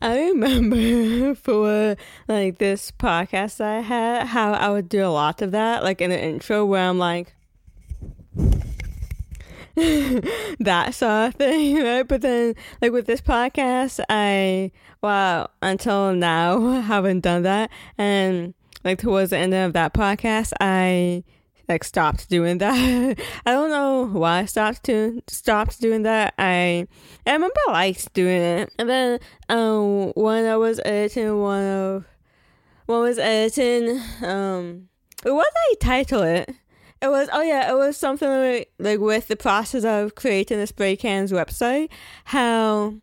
I remember for like this podcast I had how I would do a lot of that, like in the intro where I'm like that sort of thing, right? But then like with this podcast, I well until now haven't done that, and like towards the end of that podcast, I like stopped doing that. I don't know why I stopped to stopped doing that. I I remember I liked doing it, and then um when I was editing one of when I was editing um what did I title it? It was oh yeah, it was something like, like with the process of creating the spray cans website. How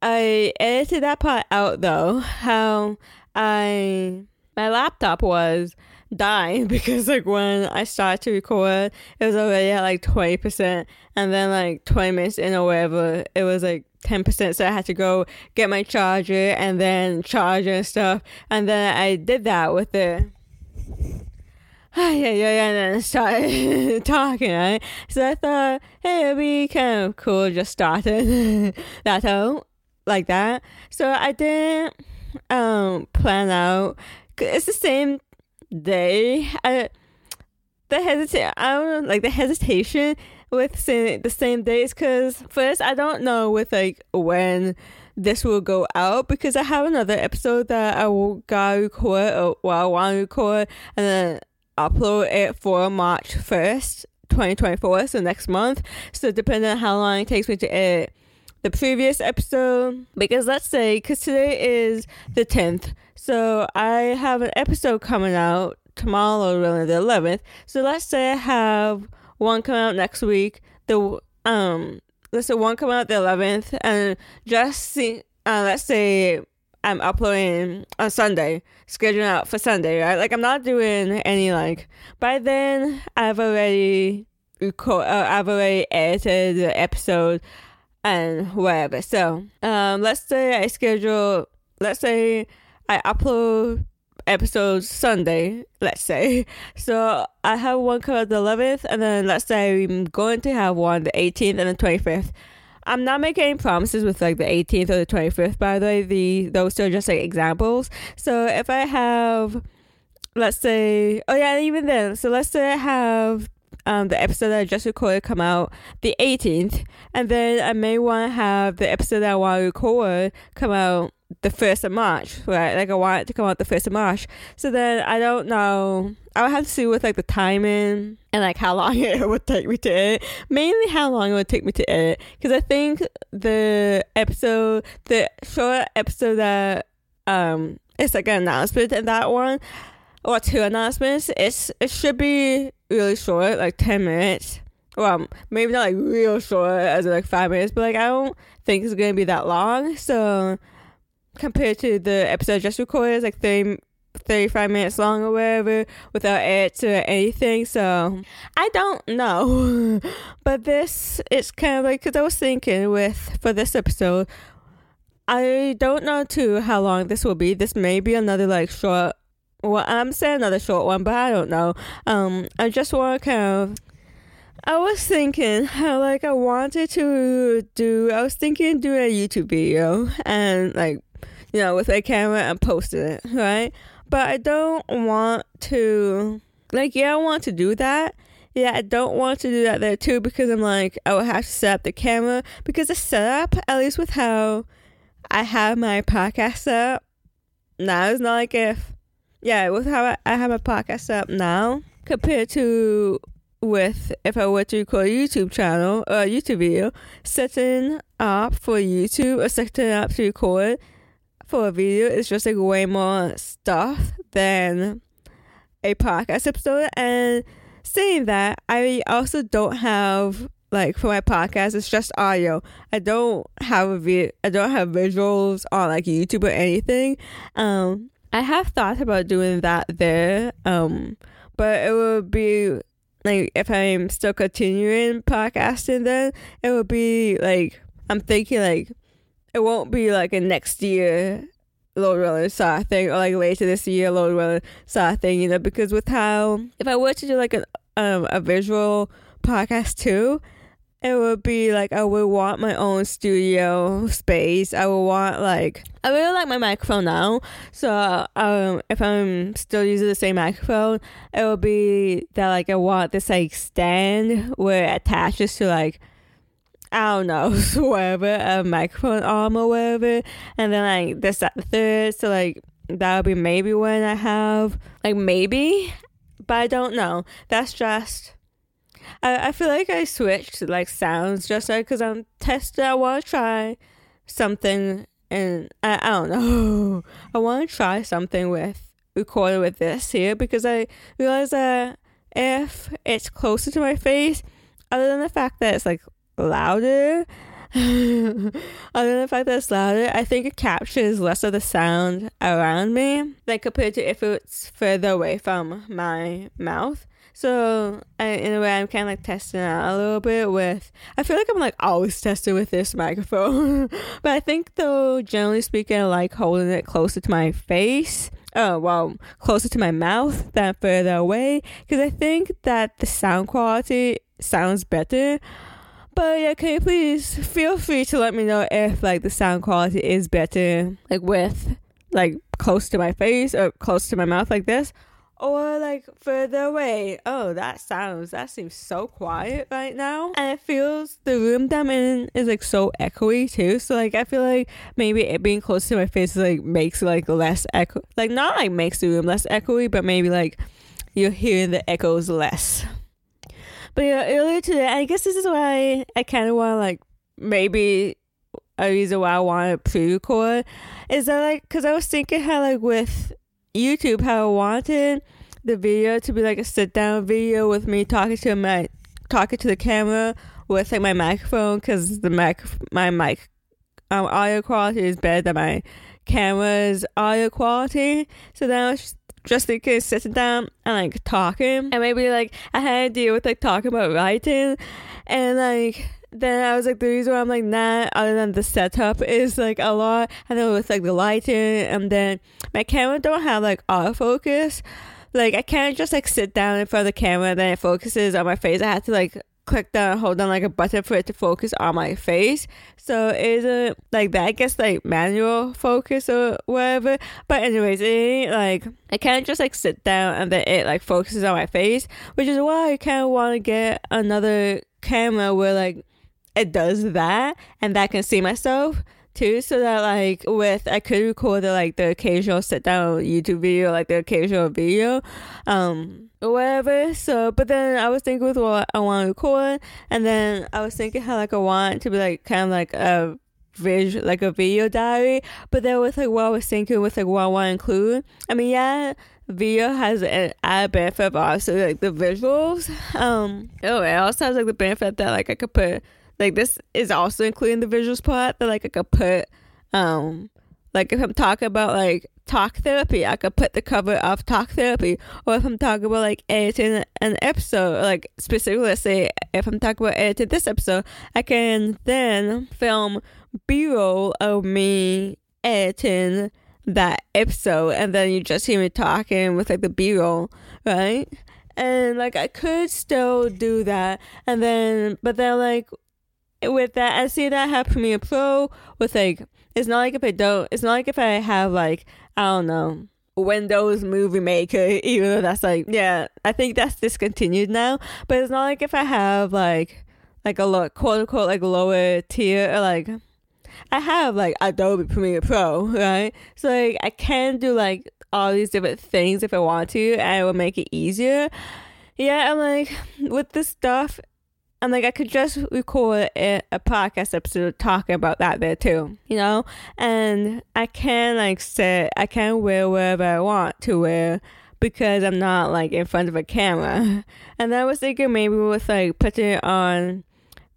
I edited that part out though. How I my laptop was dying because like when I started to record, it was already at like twenty percent, and then like twenty minutes in or whatever, it was like ten percent. So I had to go get my charger and then charge and stuff, and then I did that with the. yeah, yeah, yeah, and then started talking, right? So I thought, hey, it'd be kind of cool just starting that out like that. So I didn't um plan out. It's the same day. I uh, the hesitation. I don't know, like the hesitation with saying the same days because first I don't know with like when this will go out because I have another episode that I will go record or well I want to record and then upload it for March first, twenty twenty four, so next month. So depending on how long it takes me to edit the previous episode, because let's say because today is the tenth, so I have an episode coming out tomorrow, really the eleventh. So let's say I have one coming out next week. The um, let's say one coming out the eleventh, and just see. Uh, let's say I'm uploading on Sunday, scheduling out for Sunday, right? Like I'm not doing any like. By then, I've already record. Uh, I've already edited the episode and whatever. So, um, let's say I schedule. Let's say I upload episodes Sunday, let's say. So I have one out the 11th, and then let's say I'm going to have one the 18th and the 25th. I'm not making any promises with like the 18th or the 25th, by the way. The those are just like examples. So if I have, let's say, oh yeah, even then. So let's say I have um, the episode that I just recorded come out the 18th, and then I may want to have the episode that I want to record come out the 1st of March, right? Like I want it to come out the 1st of March. So then I don't know. I would have to see with like the timing and like how long it would take me to edit. Mainly how long it would take me to edit. Because I think the episode, the short episode that um it's like an announcement in that one, or two announcements, it's it should be really short, like 10 minutes. Well, maybe not like real short as like five minutes, but like I don't think it's gonna be that long. So compared to the episode I just recorded, it's like 30, 35 minutes long or whatever without edits or anything. So I don't know. But this, it's kind of like, because I was thinking with, for this episode, I don't know too how long this will be. This may be another like short, well, I'm saying another short one, but I don't know. Um, I just want to kind of I was thinking how like I wanted to do I was thinking do a YouTube video and like you know with a camera and post it, right? But I don't want to like yeah, I want to do that. Yeah, I don't want to do that there too because I'm like I would have to set up the camera because the setup, at least with how I have my podcast set up now, it's not like if yeah, with how I have a podcast up now compared to with if I were to record a YouTube channel or a YouTube video, setting up for YouTube or setting up to record for a video is just like way more stuff than a podcast episode. And saying that, I also don't have like for my podcast it's just audio i don't have a vi- i don't have visuals on like youtube or anything um i have thought about doing that there um but it would be like if i'm still continuing podcasting then it would be like i'm thinking like it won't be like a next year Lord Runner saw thing or like later this year Lord Runner saw thing, you know, because with how if I were to do like a um a visual podcast too, it would be like I would want my own studio space. I would want like I really like my microphone now. So um if I'm still using the same microphone, it would be that like I want this like stand where it attaches to like I don't know, whatever, a microphone arm or whatever. And then like this at the third. So like that would be maybe when I have like maybe, but I don't know. That's just I, I feel like I switched like sounds just like because I'm tested. I want to try something, and I, I don't know. I want to try something with recording with this here because I realize that if it's closer to my face, other than the fact that it's like louder, other than the fact that it's louder, I think it captures less of the sound around me, like compared to if it's further away from my mouth. So I, in a way, I'm kind of like testing out a little bit with. I feel like I'm like always testing with this microphone, but I think though, generally speaking, I like holding it closer to my face. Oh well, closer to my mouth than further away, because I think that the sound quality sounds better. But yeah, can you please feel free to let me know if like the sound quality is better, like with like close to my face or close to my mouth like this, or like further away. Oh, that sounds that seems so quiet right now, and it feels the room that I'm in is like so echoey too. So like I feel like maybe it being close to my face like makes like less echo, like not like makes the room less echoey, but maybe like you're hearing the echoes less. But yeah, earlier today, I guess this is why I kind of want like maybe a reason why I want to pre-record is that like because I was thinking how like with YouTube how I wanted the video to be like a sit down video with me talking to my talking to the camera with like my microphone because the mic my mic um, audio quality is better than my camera's audio quality. So then I was just just thinking sitting down and like talking and maybe like I had to deal with like talking about writing and like then I was like the reason why I'm like nah other than the setup is like a lot and then with like the lighting and then my camera don't have like autofocus. Like I can't just like sit down in front of the camera and then it focuses on my face. I have to like click down hold down like a button for it to focus on my face. So it isn't like that i guess like manual focus or whatever. But anyways it like i can't just like sit down and then it like focuses on my face which is why i kind of want to get another camera where like it does that and that can see myself too so that like with i could record the, like the occasional sit down youtube video like the occasional video um or whatever so but then i was thinking with what i want to record and then i was thinking how like i want to be like kind of like a visual like a video diary but then with like what i was thinking with like what i want to include i mean yeah video has an added benefit of also like the visuals um oh it also has like the benefit that like i could put like this is also including the visuals part that like I could put um like if I'm talking about like talk therapy, I could put the cover of talk therapy. Or if I'm talking about like editing an episode, like specifically let's say if I'm talking about editing this episode, I can then film B roll of me editing that episode and then you just hear me talking with like the B roll, right? And like I could still do that and then but then like with that, see that I have Premiere Pro with like, it's not like if I don't, it's not like if I have like, I don't know, Windows Movie Maker, even though that's like, yeah, I think that's discontinued now. But it's not like if I have like, like a low, quote unquote, like lower tier, or like, I have like Adobe Premiere Pro, right? So like, I can do like all these different things if I want to, and it will make it easier. Yeah, I'm like, with this stuff, and like I could just record a, a, podcast episode talking about that there too, you know. And I can like sit, I can wear wherever I want to wear because I'm not like in front of a camera. And I was thinking maybe with like putting it on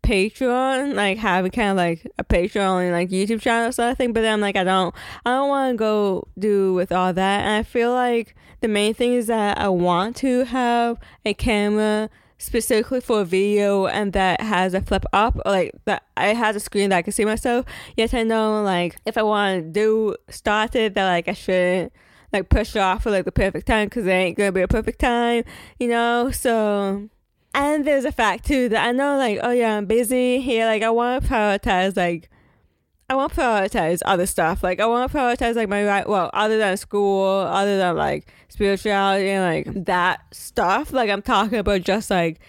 Patreon, like having kind of like a Patreon and like YouTube channel sort of thing. But then I'm like, I don't, I don't want to go do with all that. And I feel like the main thing is that I want to have a camera specifically for a video and that has a flip up or like that it has a screen that I can see myself. Yet I know like if I want to do start it that like I shouldn't like push it off for like the perfect time because it ain't gonna be a perfect time, you know. So and there's a fact too that I know like oh yeah I'm busy here like I want to prioritize like I want to prioritize other stuff. Like I want to prioritize like my right. Well, other than school, other than like spirituality and like that stuff. Like I'm talking about just like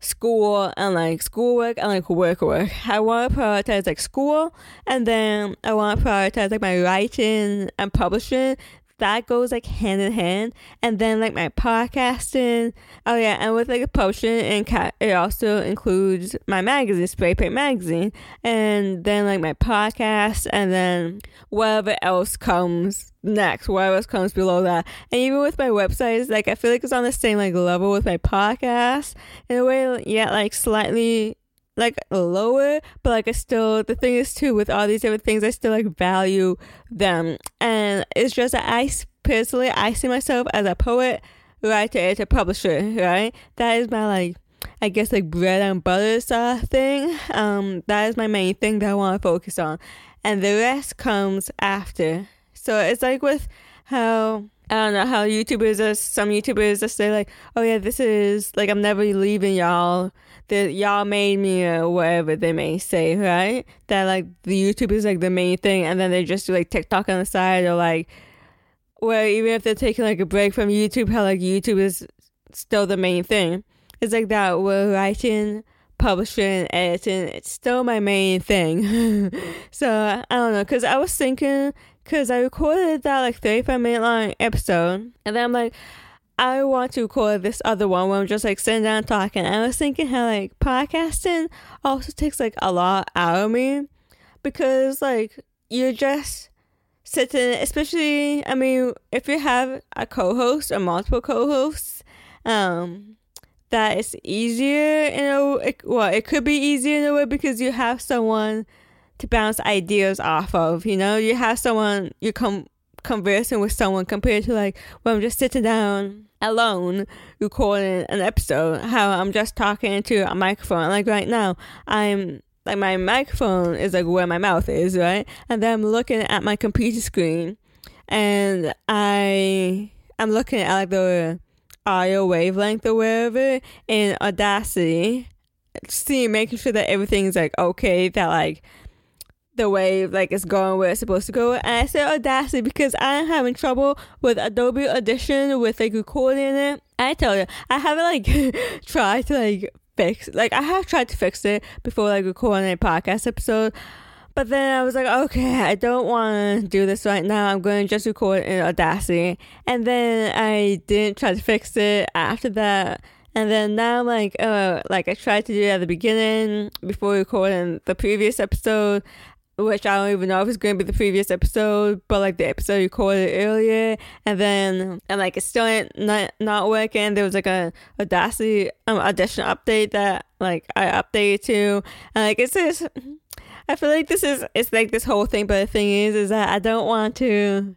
school and like schoolwork and like work work. I want to prioritize like school and then I want to prioritize like my writing and publishing that goes like hand in hand. And then like my podcasting. Oh yeah, and with like a potion and cat, it also includes my magazine, Spray Paint Magazine, and then like my podcast, and then whatever else comes next, whatever else comes below that. And even with my websites, like I feel like it's on the same like level with my podcast in a way, yeah, like slightly like lower, but like I still the thing is too with all these different things I still like value them. And it's just that I personally I see myself as a poet, writer, editor, publisher, right? That is my like I guess like bread and butter sort of thing. Um that is my main thing that I want to focus on. And the rest comes after. So it's like with how I don't know how YouTubers are some YouTubers just say like, oh yeah, this is like I'm never leaving y'all that y'all made me or whatever they may say, right? That like the YouTube is like the main thing, and then they just do like TikTok on the side or like, well, even if they're taking like a break from YouTube, how like YouTube is still the main thing. It's like that. We're writing, publishing, editing. It's still my main thing. so I don't know, cause I was thinking, cause I recorded that like 35 minute long episode, and then I'm like. I want to record this other one where I'm just like sitting down talking. I was thinking how like podcasting also takes like a lot out of me because like you're just sitting, especially I mean if you have a co-host or multiple co-hosts, um, that is easier in a it, well it could be easier in a way because you have someone to bounce ideas off of. You know, you have someone you come conversing with someone compared to like when I'm just sitting down alone recording an episode, how I'm just talking to a microphone. Like right now, I'm like my microphone is like where my mouth is, right? And then I'm looking at my computer screen and I I'm looking at like the audio wavelength or whatever in Audacity, see making sure that everything's like okay, that like the way like it's going where it's supposed to go. And I said Audacity because I'm having trouble with Adobe Audition with like recording it. I tell you, I haven't like tried to like fix like I have tried to fix it before like recording a podcast episode. But then I was like, okay, I don't want to do this right now. I'm going to just record in Audacity. And then I didn't try to fix it after that. And then now, I'm like, uh, like I tried to do it at the beginning before recording the previous episode which I don't even know if it's going to be the previous episode, but like the episode recorded earlier, and then and like it's still not not working. There was like a Audacity um, audition update that like I updated to, and like it's just I feel like this is it's like this whole thing, but the thing is, is that I don't want to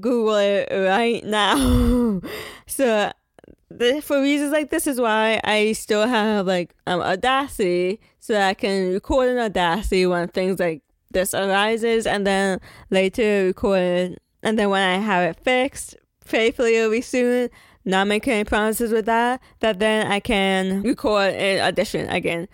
Google it right now. so for reasons like this is why I still have like um, Audacity so that I can record in Audacity when things like this arises and then later record and then when I have it fixed, faithfully be soon, not making any promises with that, that then I can record in Audition again.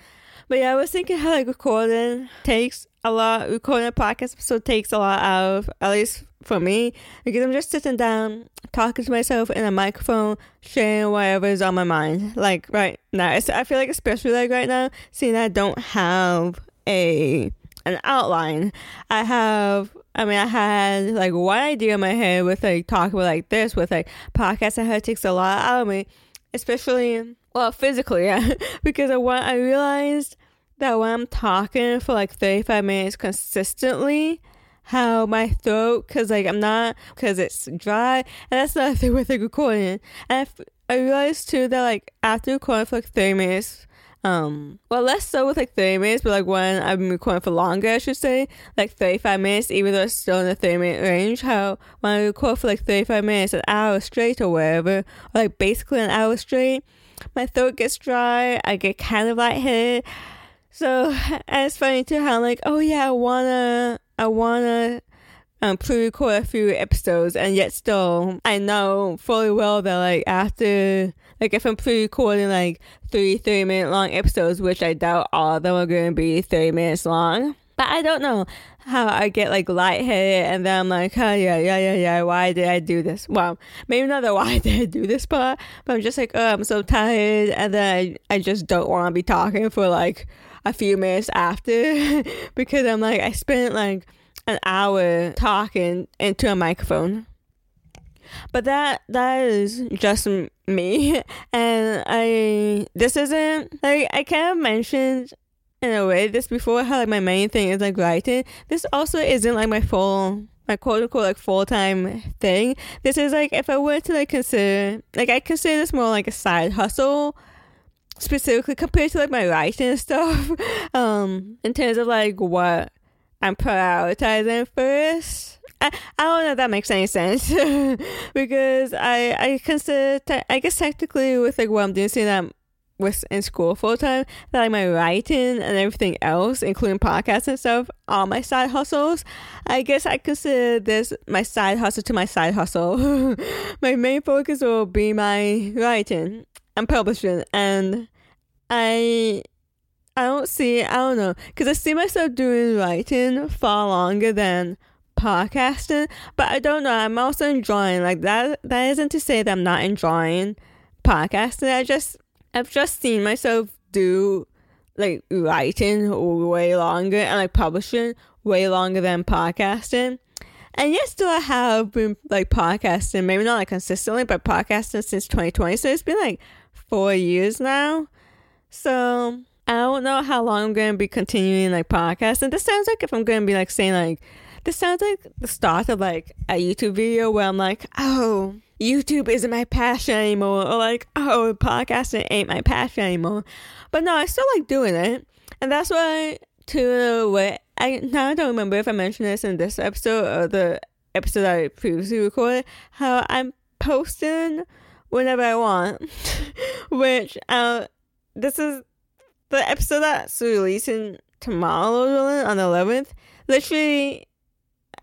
But yeah, I was thinking how like recording takes a lot, recording a podcast episode takes a lot out of, at least for me because I'm just sitting down talking to myself in a microphone, sharing whatever is on my mind. Like right now, I feel like especially like right now, seeing I don't have a an outline. I have I mean I had like one idea in my head with like talking about like this with like podcasts I heard takes a lot out of me. Especially well physically, yeah. because I want I realized that when I'm talking for like 35 minutes consistently, how my throat, cause like I'm not, cause it's dry, and that's the thing with like recording. And I, I realized too that like after recording for like 30 minutes, um, well, less so with like 30 minutes, but like when I've been recording for longer, I should say, like 35 minutes, even though it's still in the 30 minute range, how when I record for like 35 minutes, an hour straight or whatever, or like basically an hour straight, my throat gets dry, I get kind of lightheaded. So, and it's funny too how I'm like, oh yeah, I wanna, I wanna um, pre-record a few episodes, and yet still, I know fully well that like after, like if I'm pre-recording like three 30 minute long episodes, which I doubt all of them are to be 30 minutes long, but I don't know how I get like lightheaded and then I'm like, oh yeah, yeah, yeah, yeah, why did I do this? Well, maybe not the why did I do this part, but I'm just like, oh, I'm so tired, and then I, I just don't want to be talking for like a few minutes after because I'm like, I spent like an hour talking into a microphone. But that that is just me, and I this isn't like I kind of mentioned in a way this before how like my main thing is like writing. This also isn't like my full my quote unquote like full time thing. This is like if I were to like consider like I consider this more like a side hustle specifically compared to like my writing and stuff. Um in terms of like what i'm prioritizing first I, I don't know if that makes any sense. Because I I consider te- I guess technically with like what I'm doing seeing that I'm in school full time that like my writing and everything else including podcasts and stuff are my side hustles I guess I consider this my side hustle to my side hustle. My main focus will be my writing and publishing and I I don't see I don't know because I see myself doing writing far longer than podcasting, but I don't know. I'm also enjoying like that. That isn't to say that I'm not enjoying podcasting. I just I've just seen myself do like writing way longer and like publishing way longer than podcasting. And yes, still I have been like podcasting, maybe not like consistently, but podcasting since 2020. So it's been like four years now. So I don't know how long I'm gonna be continuing like podcasting. This sounds like if I'm gonna be like saying like this sounds like the start of like a YouTube video where I'm like, oh, YouTube isn't my passion anymore, or like, oh, podcasting ain't my passion anymore. But no, I still like doing it, and that's why to what I now I don't remember if I mentioned this in this episode or the episode I previously recorded. How I'm posting whenever I want, which uh this is the episode that's releasing tomorrow on the 11th. Literally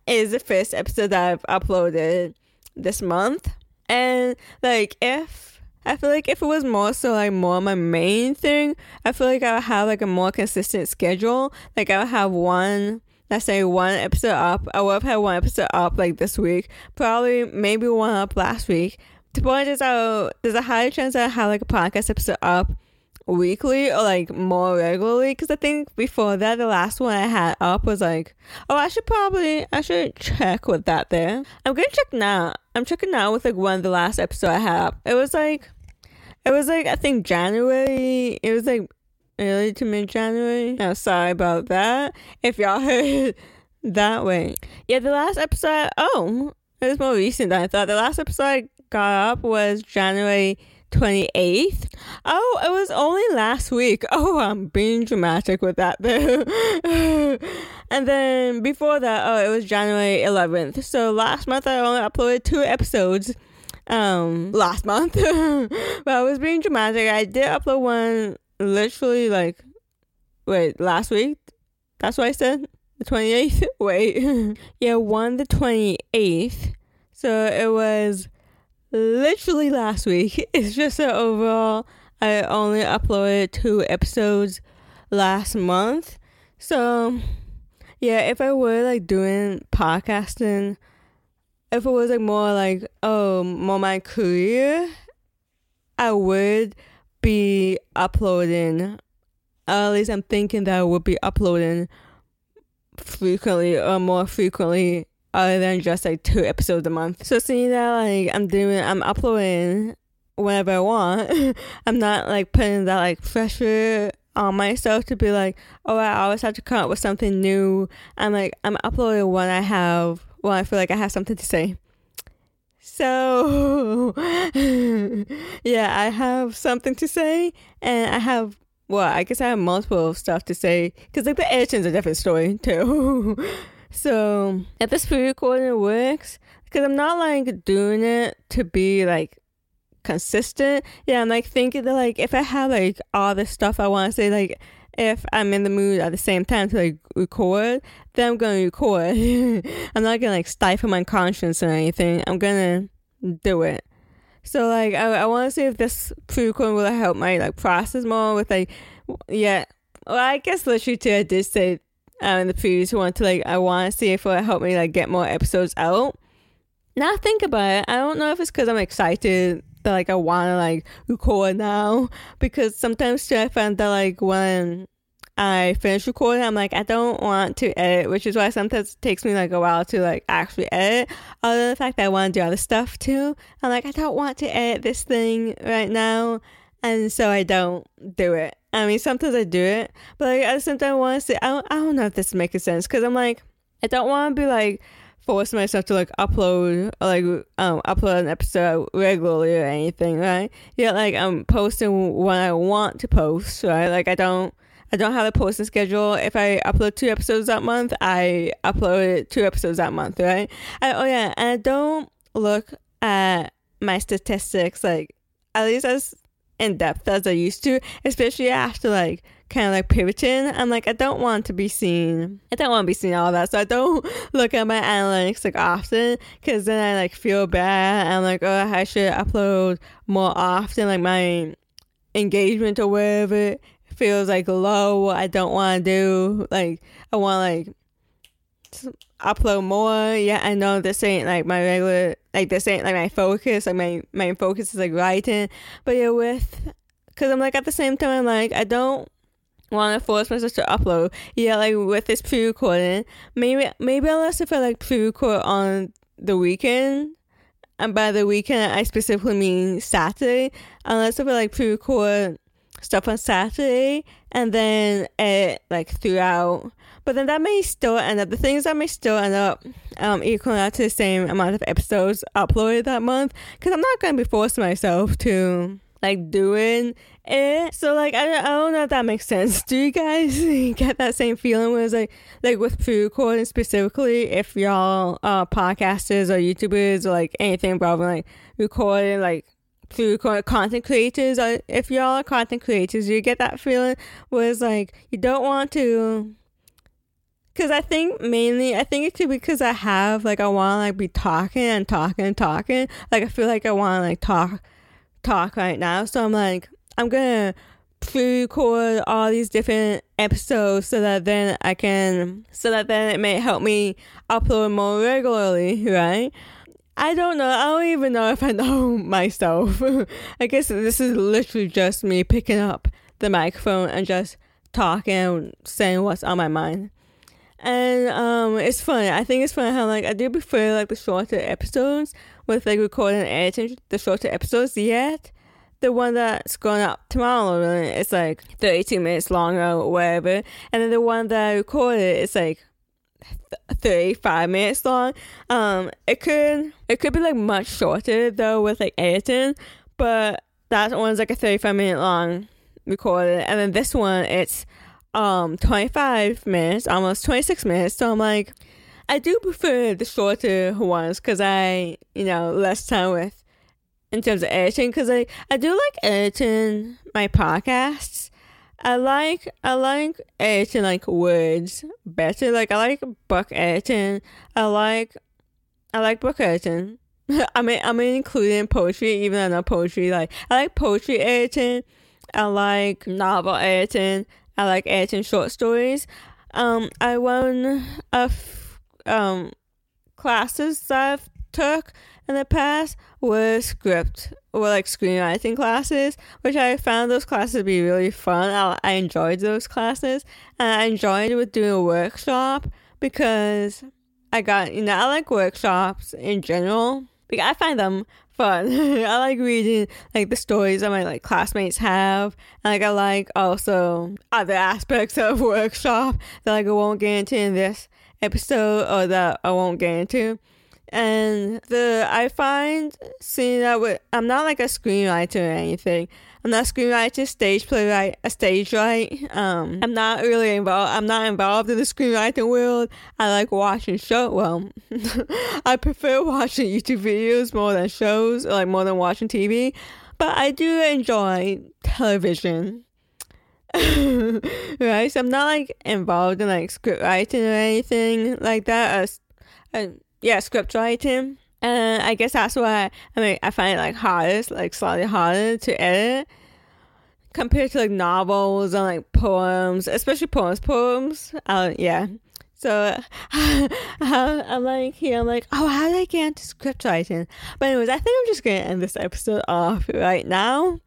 is the first episode that I've uploaded this month. And like if I feel like if it was more so like more my main thing, I feel like I would have like a more consistent schedule. Like I would have one let's say one episode up. I would have had one episode up like this week. Probably maybe one up last week. The point is, I there's a high chance that I have like a podcast episode up weekly or like more regularly? Because I think before that the last one I had up was like oh I should probably I should check with that there. I'm gonna check now. I'm checking now with like one of the last episode I had. Up it was like it was like I think January. It was like early to mid January I'm sorry about that. If y'all heard that way yeah the last episode oh it was more recent than I thought. The last episode I got up was January 28th. Oh, it was only last week. Oh, I'm being dramatic with that though. and then before that, oh, it was January 11th. So last month I only uploaded two episodes. Um, last month. but I was being dramatic. I did upload one literally like, wait, last week? That's what I said? The 28th? Wait. yeah, one the 28th. So it was literally last week. It's just that overall, I only uploaded two episodes last month. So, yeah, if I were like doing podcasting, if it was like more like, oh, more my career, I would be uploading. At least I'm thinking that I would be uploading frequently or more frequently other than just like two episodes a month. So seeing that like I'm doing I'm uploading whenever I want, I'm not like putting that like pressure on myself to be like, oh I always have to come up with something new. I'm like I'm uploading when I have when I feel like I have something to say. So yeah, I have something to say and I have well, I guess I have multiple stuff to say because like the editing's a different story too. so if this pre-recording works, because I'm not like doing it to be like consistent. Yeah, I'm like thinking that like if I have like all the stuff I want to say, like if I'm in the mood at the same time to like record, then I'm gonna record. I'm not gonna like stifle my conscience or anything. I'm gonna do it. So like I, I want to see if this pre-recording will help my like process more with like yeah. Well, I guess literally too. I did say um, the previous one to like I want to see if it help me like get more episodes out. Now I think about it, I don't know if it's because I'm excited that like I want to like record now because sometimes too I find that like when I finish recording, I'm like, I don't want to edit, which is why sometimes it takes me like a while to like actually edit. Other than the fact that I want to do other stuff too. I'm like, I don't want to edit this thing right now. And so I don't do it. I mean, sometimes I do it, but like, I want to say, I don't, I don't know if this makes sense because I'm like, I don't want to be like, force myself to like upload or like um upload an episode regularly or anything, right? Yeah, like I'm posting when I want to post, right? Like I don't I don't have a posting schedule. If I upload two episodes that month, I upload two episodes that month, right? I, oh yeah, and I don't look at my statistics like at least as in depth as I used to, especially after like kind of like pivoting. I'm like, I don't want to be seen. I don't want to be seen all that. So I don't look at my analytics like often because then I like feel bad. I'm like, oh, I should upload more often. Like my engagement or whatever feels like low. I don't want to do like I want like upload more. Yeah, I know this ain't like my regular like this ain't like my focus. Like my my focus is like writing, but yeah, with because I'm like at the same time I'm like I don't want to force myself to upload. Yeah, like with this pre-recording, maybe maybe unless if I like pre-record on the weekend. And by the weekend, I specifically mean Saturday. Unless if I like pre-record stuff on Saturday and then it like throughout. But then that may still end up the things that may still end up um equaling out to the same amount of episodes uploaded that month because I'm not gonna be forcing myself to like doing it. So like I, I don't know if that makes sense. Do you guys get that same feeling when it's like like with pre-recording specifically? If y'all uh podcasters or YouTubers or like anything involving like recording like through content creators or if y'all are content creators you get that feeling where it's like you don't want to because i think mainly i think it could be because i have like i want to like be talking and talking and talking. Like i feel like i want to like talk talk right now. So i'm like i'm gonna pre-record all these different episodes so that then i can so that then it may help me upload more regularly right I don't know. I don't even know if I know myself. I guess this is literally just me picking up the microphone and just talking and saying what's on my mind. And um, it's funny. I think it's funny how like I do prefer like the shorter episodes with like recording and editing the shorter episodes. Yet the one that's going up tomorrow it's like 32 minutes long or whatever, and then the one that I recorded is like 35 minutes long. Um, it could it could be like much shorter though with like editing, but that one's like a 35 minute long recorded, and then this one it's um 25 minutes, almost 26 minutes. So I'm like, I do prefer the shorter ones because I you know less time with in terms of editing because I I do like editing my podcasts I like I like editing like words better. Like I like book editing. I like I like book editing. I mean I mean including poetry, even though not poetry. Like I like poetry editing. I like novel editing. I like editing short stories. Um, I won a f- um classes that I've took in the past were script or like screenwriting classes, which I found those classes to be really fun. I, I enjoyed those classes and I enjoyed with doing a workshop. because I got, you know, I like workshops in general. Because I find them fun. I like reading like the stories that my like classmates have. And like I like also other aspects of workshop that like I won't get into in this episode or that I won't get into. And the I find seeing that with I'm not like a screenwriter or anything. I'm not a screenwriter, stage playwright, a stage right. Um, I'm not really involved. I'm not involved in the screenwriting world. I like watching show. Well, I prefer watching YouTube videos more than shows, or like more than watching TV. But I do enjoy television. right, so I'm not like involved in like script writing or anything like that. As, uh, yeah, script writing. And I guess that's why I mean I find it like hardest, like slightly harder to edit compared to like novels and like poems, especially poems. Poems, uh, yeah. So I'm like here, I'm like, oh, how did I get into script writing? But anyways, I think I'm just gonna end this episode off right now.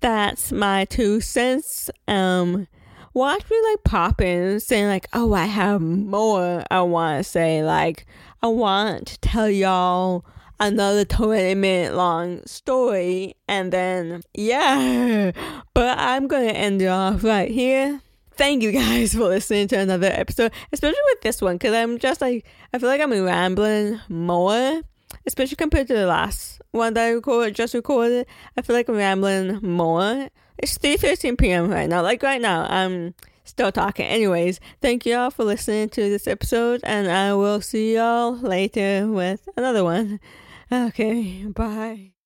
That's my two cents. Um, watch me like pop in saying like, oh, I have more I want to say. Like, I want to tell y'all another 20 minute long story and then yeah but i'm gonna end it off right here. Thank you guys for listening to another episode especially with this one because i'm just like i feel like i'm rambling more especially compared to the last one that i recorded just recorded. I feel like i'm rambling more. It's 3 13 p.m right now. Like right now i'm still talking. Anyways, thank you all for listening to this episode, and I will see y'all later with another one. Okay, bye.